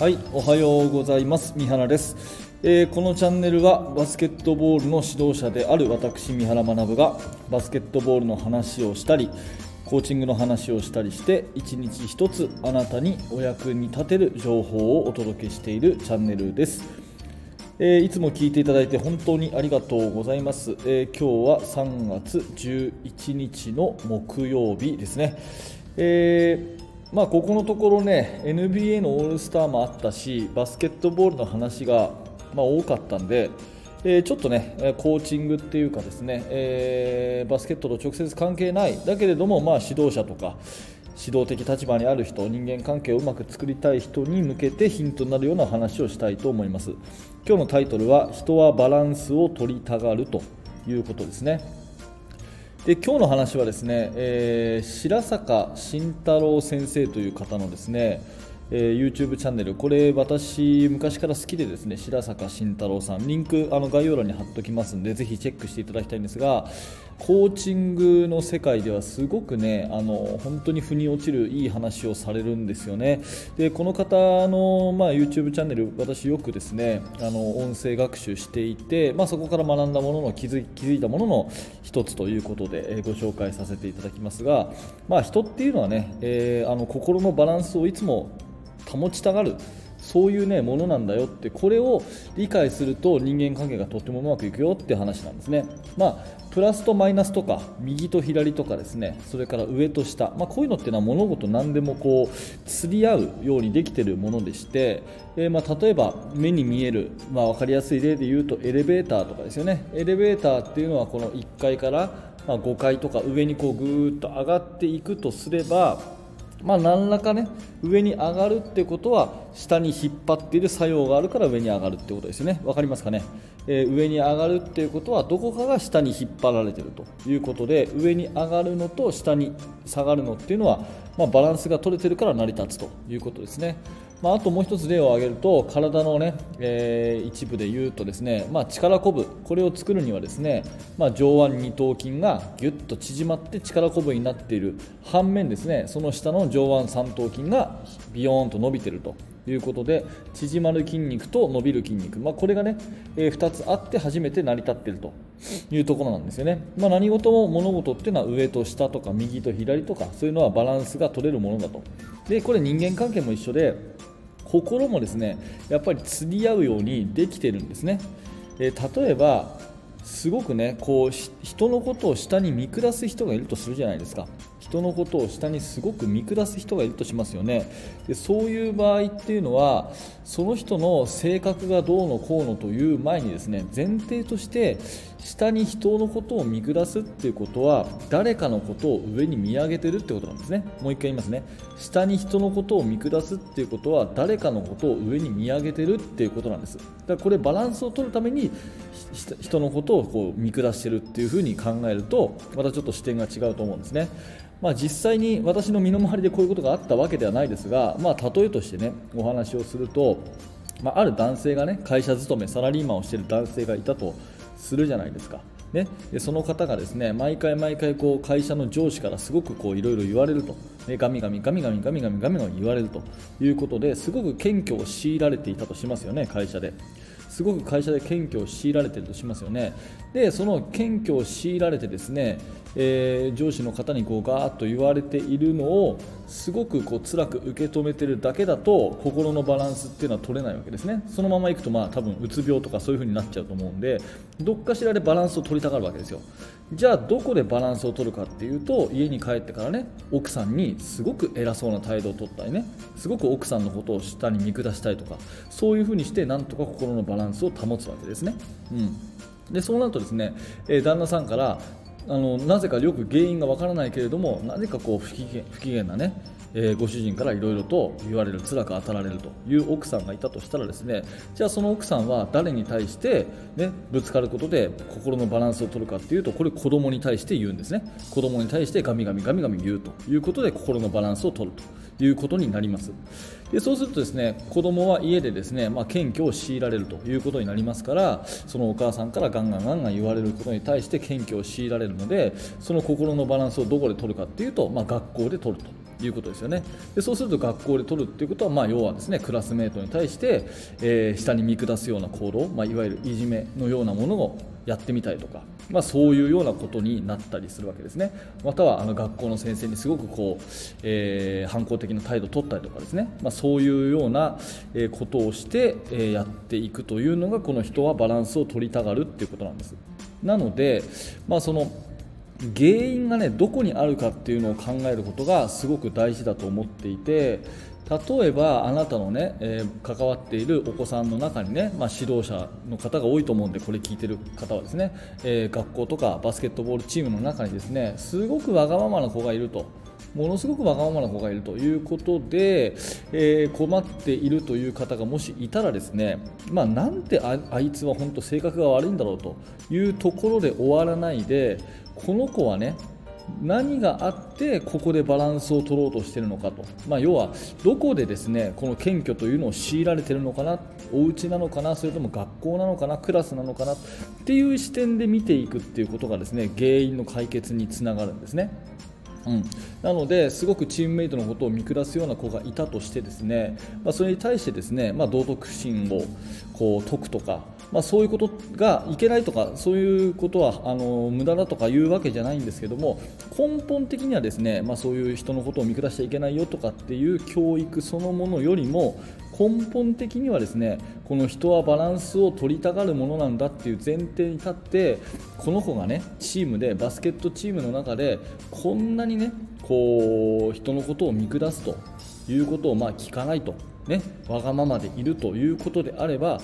はい、おはようございます。三原です、えーこのチャンネルはバスケットボールの指導者である私三原学がバスケットボールの話をしたり、コーチングの話をしたりして一日一つあなたにお役に立てる情報をお届けしているチャンネルです。えーいつも聞いていただいて本当にありがとうございます。えー今日は3月11日の木曜日ですね。えーまあ、ここのところね NBA のオールスターもあったしバスケットボールの話が、ま、多かったんで、えちょっとねコーチングっていうかですね、えーバスケットと直接関係ない。だけれども、まあ、指導者とか指導的立場にある人人間関係をうまく作りたい人に向けてヒントになるような話をしたいと思います。今日のタイトルは「人はバランスを取りたがる」ということですね。で今日の話はですね、えー白坂慎太郎先生という方のですね、えー YouTube チャンネル。これ私昔から好きでですね白坂慎太郎さん。リンクあの概要欄に貼っておきますんでぜひチェックしていただきたいんですがコーチングの世界ではすごくねあの本当に腑に落ちるいい話をされるんですよね。でこの方の、まあ、YouTube チャンネル私よくですねあの音声学習していて、まあ、そこから学んだものの気づい気づいたものの一つということで、えご紹介させていただきますが、まあ、人っていうのはね、えーあの心のバランスをいつも保ちたがるそういうねものなんだよってこれを理解すると人間関係がとってもうまくいくよって話なんですね。まあプラスとマイナスとか右と左とかですね。それから上と下、まあ、こういうのっていうのは物事何でもこう釣り合うようにできてるものでして、えーまあ例えば目に見える、まあ、分かりやすい例で言うとエレベーターとかですよね。エレベーターっていうのはこの1階からまあ5階とか上にこうぐーっと上がっていくとすればまあ、何らかね上に上がるってことは下に引っ張っている作用があるから上に上がるってことですよね。分かりますかね、えー上に上がるっていうことはどこかが下に引っ張られているということで上に上がるのと下に下がるのっていうのは、まあ、バランスが取れてるから成り立つということですね、まあ、あともう一つ例を挙げると体のね、えー一部で言うとですね、まあ、力こぶこれを作るにはですね、まあ、上腕二頭筋がぎゅっと縮まって力こぶになっている反面ですねその下の上腕三頭筋がビヨーンと伸びているということで縮まる筋肉と伸びる筋肉、まあ、これがね、え2つあって初めて成り立っているというところなんですよね、まあ、何事も物事っていうのは上と下とか右と左とかそういうのはバランスが取れるものだと。でこれ人間関係も一緒で心もですねやっぱり釣り合うようにできてるんですね、えー例えばすごくねこう人のことを下に見下す人がいるとするじゃないですか。人のことを下にすごく見下す人がいるとしますよね。でそういう場合っていうのはその人の性格がどうのこうのという前にですね前提として下に人のことを見下すっていうことは誰かのことを上に見上げてるってことなんですね。もう一回言いますね。下に人のことを見下すっていうことは誰かのことを上に見上げてるっていうことなんです。だからこれバランスを取るために人のことをこう見下してるっていうふうに考えるとまたちょっと視点が違うと思うんですね。まあ、実際に私の身の回りでこういうことがあったわけではないですが、まあ、例えとしてねお話をすると、まあ、ある男性がね会社勤めサラリーマンをしている男性がいたとするじゃないですか。ね、でその方がですね毎回毎回こう会社の上司からすごくいろいろ言われると、ね、ガミガミガミガミガミガミガミガミ言われると。いうことですごく謙虚を強いられていたとしますよね会社で。すごく会社で謙虚を強いられているとしますよね。でその謙虚を強いられてですね、えー上司の方にこうガーッと言われているのをすごくこう辛く受け止めているだけだと心のバランスっていうのは取れないわけですね。そのままいくとまあ多分うつ病とかそういう風になっちゃうと思うんでどっかしらでバランスを取りたがるわけですよ。じゃあどこでバランスを取るかっていうと家に帰ってからね奥さんにすごく偉そうな態度を取ったりねすごく奥さんのことを下に見下したりとかそういう風にしてなんとか心のバランスを保つわけですね、うん、でそうなるとですね、えー旦那さんからあのなぜかよく原因がわからないけれどもなぜかこう不機嫌不機嫌なね、えーご主人からいろいろと言われる辛く当たられるという奥さんがいたとしたらですねじゃあその奥さんは誰に対して、ね、ぶつかることで心のバランスを取るかっていうとこれ子供に対して言うんですね。子供に対してガミガミガミガミ言うということで心のバランスを取ると。いうことになります。でそうするとですね子供は家でですね、まあ、謙虚を強いられるということになりますからそのお母さんからガンガンガンガン言われることに対して謙虚を強いられるのでその心のバランスをどこで取るかっていうと、まあ、学校で取るということですよね。でそうすると学校で取るっていうことは、まあ、要はですねクラスメートに対して、えー、下に見下すような行動、まあ、いわゆるいじめのようなものをやってみたりとか、まあ、そういうようなことになったりするわけですね。またはあの学校の先生にすごくこう、えー、反抗的な態度を取ったりとかですね、まあ、そういうようなことをして、え、やっていくというのがこの人はバランスを取りたがるっていうことなんです。なので、まあ、その原因がねどこにあるかっていうのを考えることがすごく大事だと思っていて例えばあなたのね、えー、関わっているお子さんの中にね、まあ、指導者の方が多いと思うんでこれ聞いてる方はですね、えー、学校とかバスケットボールチームの中にですねすごくわがままな子がいると。ものすごくわがままな子がいるということで、えー、困っているという方がもしいたらですね、まあ、なんてあいつは本当性格が悪いんだろうというところで終わらないでこの子はね何があってここでバランスを取ろうとしているのかと、まあ、要はどこでですねこの謙虚というのを強いられているのかなお家なのかなそれとも学校なのかなクラスなのかなっていう視点で見ていくっていうことがですね原因の解決につながるんですね。うん、なのですごくチームメイトのことを見下すような子がいたとしてですね、まあ、それに対してですね、まあ、道徳心をこう解くとか、まあ、そういうことがいけないとかそういうことはあの無駄だとかいうわけじゃないんですけども根本的にはですね、まあ、そういう人のことを見下しちゃいけないよとかっていう教育そのものよりも根本的にはですねこの人はバランスを取りたがるものなんだっていう前提に立ってこの子がねチームでバスケットチームの中でこんなにねこう人のことを見下すということをまあ聞かないと、ね、わがままでいるということであれば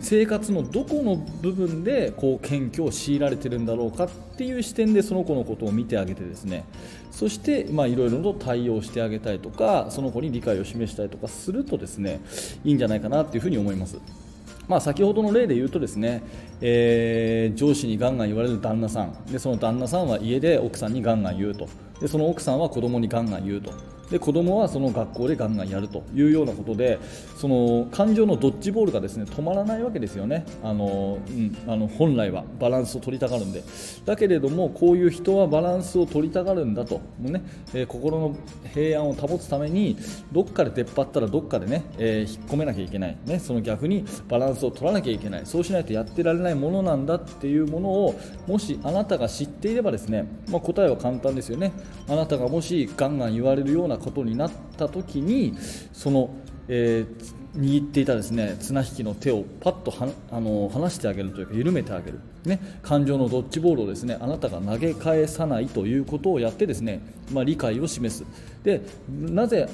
生活のどこの部分でこう謙虚を強いられてるんだろうかっていう視点でその子のことを見てあげてですね。そしていろいろと対応してあげたいとかその子に理解を示したりとかするとですねいいんじゃないかなというふに思います。まあ、先ほどの例で言うとですね、えー、上司にガンガン言われる旦那さん。でその旦那さんは家で奥さんにガンガン言うと。でその奥さんは子供にガンガン言うと。で子供はその学校でガンガンやるというようなことでその感情のドッジボールがですね止まらないわけですよね。あの、うん、あの本来はバランスを取りたがるんで。だけれどもこういう人はバランスを取りたがるんだと。ね、えー、心の平安を保つためにどっかで出っ張ったらどっかでね、えー、引っ込めなきゃいけない、ね、その逆にバランスを取らなきゃいけない。そうしないとやってられないものなんだっていうものをもしあなたが知っていればですね、まあ、答えは簡単ですよね。あなたがもしガンガン言われるようなことになった時にその、えー、握っていたですね綱引きの手をパッとはあの離してあげるというか緩めてあげる、ね、感情のドッジボールをですねあなたが投げ返さないということをやってですね、まあ、理解を示す。でなぜ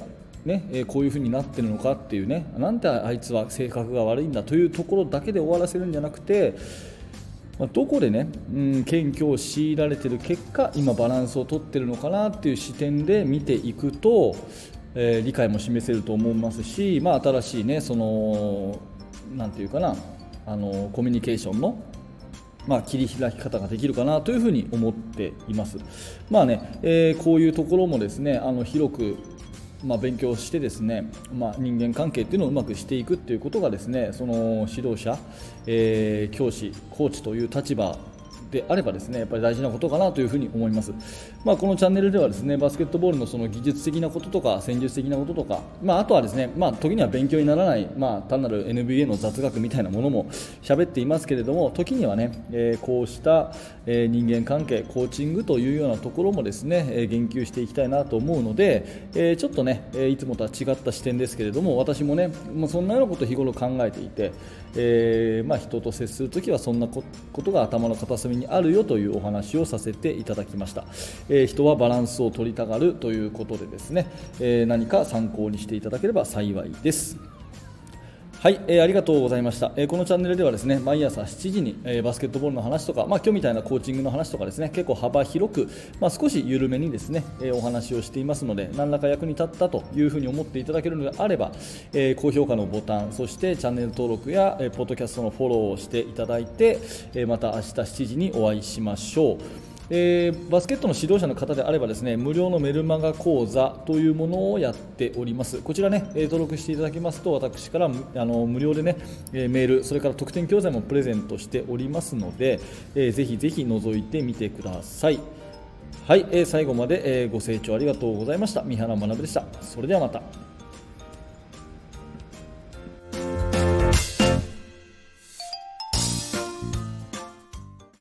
ねえこういう風になってるのかっていうねなんであいつは性格が悪いんだというところだけで終わらせるんじゃなくてまあ、どこでね、うん、謙虚を強いられている結果今バランスをとっているのかなっていう視点で見ていくと、えー、理解も示せると思いますし、まあ、新しいねそのなんていうかなあのコミュニケーションのまあ、切り開き方ができるかなというふうに思っています。まあねえー、こういうところもですねあの広くまあ、勉強してですね、まあ、人間関係っていうのをうまくしていくっていうことがですねその指導者、えー、教師、コーチという立場であればですねやっぱり大事なことかなというふに思います、まあ、このチャンネルではですねバスケットボールのその技術的なこととか戦術的なこととか、まあ、あとはですね、まあ、時には勉強にならない、まあ、単なる NBA の雑学みたいなものも喋っていますけれども時にはね、えー、こうした、え、人間関係コーチングというようなところもですね、え、言及していきたいなと思うので、え、ちょっとね、えいつもとは違った視点ですけれども私もねもうそんなようなことを日頃考えていて、えーまあ、人と接するときはそんなことが頭の片隅にあるよというお話をさせていただきました、えー、人はバランスを取りたがるということでですね、えー、何か参考にしていただければ幸いです。はい、えー、ありがとうございました、えー、このチャンネルではですね毎朝7時に、えー、バスケットボールの話とか、まあ、今日みたいなコーチングの話とかですね結構幅広く、まあ、少し緩めにですね、え、お話をしていますので何らか役に立ったというふうに思っていただけるのであれば、え、高評価のボタンそしてチャンネル登録や、えー、ポッドキャストのフォローをしていただいて、え、また明日7時にお会いしましょう。えー、バスケットの指導者の方であればですね無料のメルマガ講座というものをやっております。こちらね、え登録していただきますと私からあの無料でね、えメールそれから特典教材もプレゼントしておりますので、えー、ぜひぜひ覗いてみてください。はい、えー最後まで、えご清聴ありがとうございました。三原学でした。それではまた。